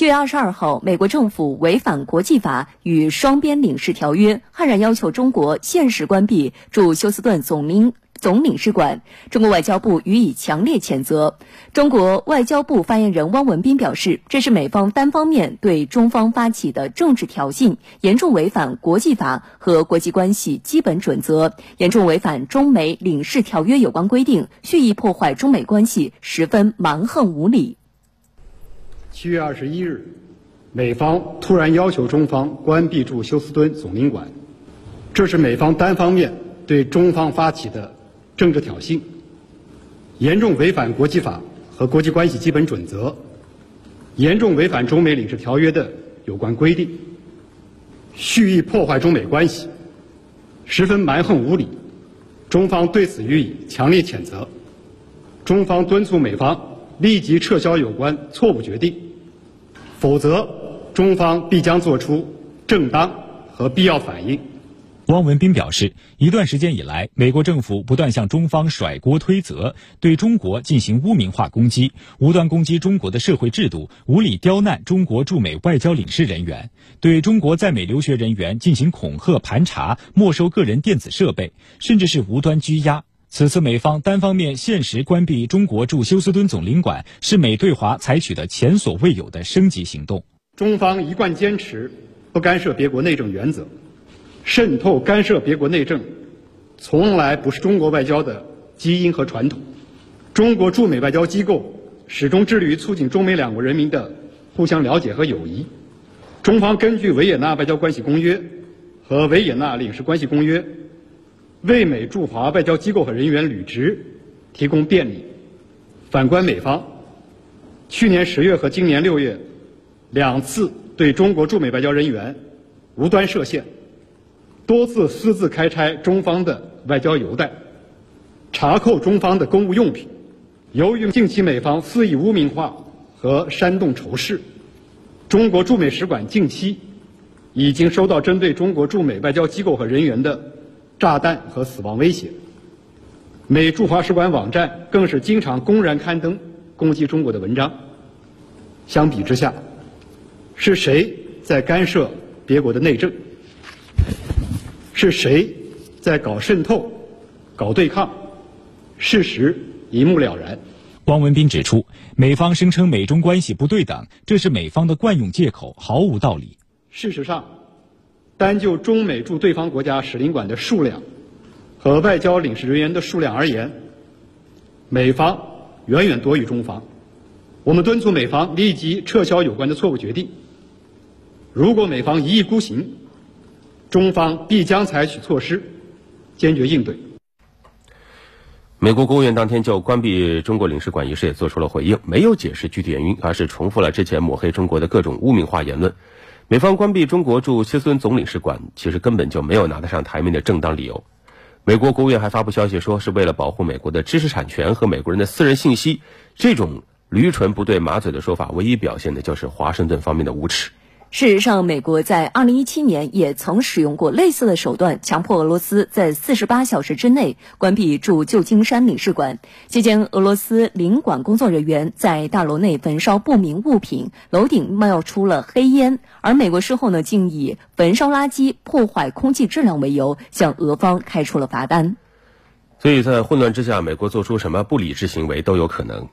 九月二十二号，美国政府违反国际法与双边领事条约，悍然要求中国限时关闭驻休斯顿总领总领事馆。中国外交部予以强烈谴责。中国外交部发言人汪文斌表示，这是美方单方面对中方发起的政治挑衅，严重违反国际法和国际关系基本准则，严重违反中美领事条约有关规定，蓄意破坏中美关系，十分蛮横无理。七月二十一日，美方突然要求中方关闭驻休斯敦总领馆，这是美方单方面对中方发起的政治挑衅，严重违反国际法和国际关系基本准则，严重违反中美领事条约的有关规定，蓄意破坏中美关系，十分蛮横无理。中方对此予以强烈谴责，中方敦促美方立即撤销有关错误决定。否则，中方必将作出正当和必要反应。汪文斌表示，一段时间以来，美国政府不断向中方甩锅推责，对中国进行污名化攻击，无端攻击中国的社会制度，无理刁难中国驻美外交领事人员，对中国在美留学人员进行恐吓盘查，没收个人电子设备，甚至是无端拘押。此次美方单方面限时关闭中国驻休斯敦总领馆，是美对华采取的前所未有的升级行动。中方一贯坚持不干涉别国内政原则，渗透干涉别国内政，从来不是中国外交的基因和传统。中国驻美外交机构始终致力于促进中美两国人民的互相了解和友谊。中方根据《维也纳外交关系公约》和《维也纳领事关系公约》。为美驻华外交机构和人员履职提供便利。反观美方，去年十月和今年六月两次对中国驻美外交人员无端设限，多次私自开拆中方的外交邮袋，查扣中方的公务用品。由于近期美方肆意污名化和煽动仇视，中国驻美使馆近期已经收到针对中国驻美外交机构和人员的。炸弹和死亡威胁，美驻华使馆网站更是经常公然刊登攻击中国的文章。相比之下，是谁在干涉别国的内政？是谁在搞渗透、搞对抗？事实一目了然。汪文斌指出，美方声称美中关系不对等，这是美方的惯用借口，毫无道理。事实上。单就中美驻对方国家使领馆的数量和外交领事人员的数量而言，美方远远多于中方。我们敦促美方立即撤销有关的错误决定。如果美方一意孤行，中方必将采取措施，坚决应对。美国国务院当天就关闭中国领事馆一事也做出了回应，没有解释具体原因，而是重复了之前抹黑中国的各种污名化言论。美方关闭中国驻休斯顿总领事馆，其实根本就没有拿得上台面的正当理由。美国国务院还发布消息说，是为了保护美国的知识产权和美国人的私人信息。这种驴唇不对马嘴的说法，唯一表现的就是华盛顿方面的无耻。事实上，美国在二零一七年也曾使用过类似的手段，强迫俄罗斯在四十八小时之内关闭驻旧金山领事馆。期间，俄罗斯领馆工作人员在大楼内焚烧不明物品，楼顶冒出了黑烟。而美国事后呢，竟以焚烧垃圾、破坏空气质量为由，向俄方开出了罚单。所以在混乱之下，美国做出什么不理智行为都有可能。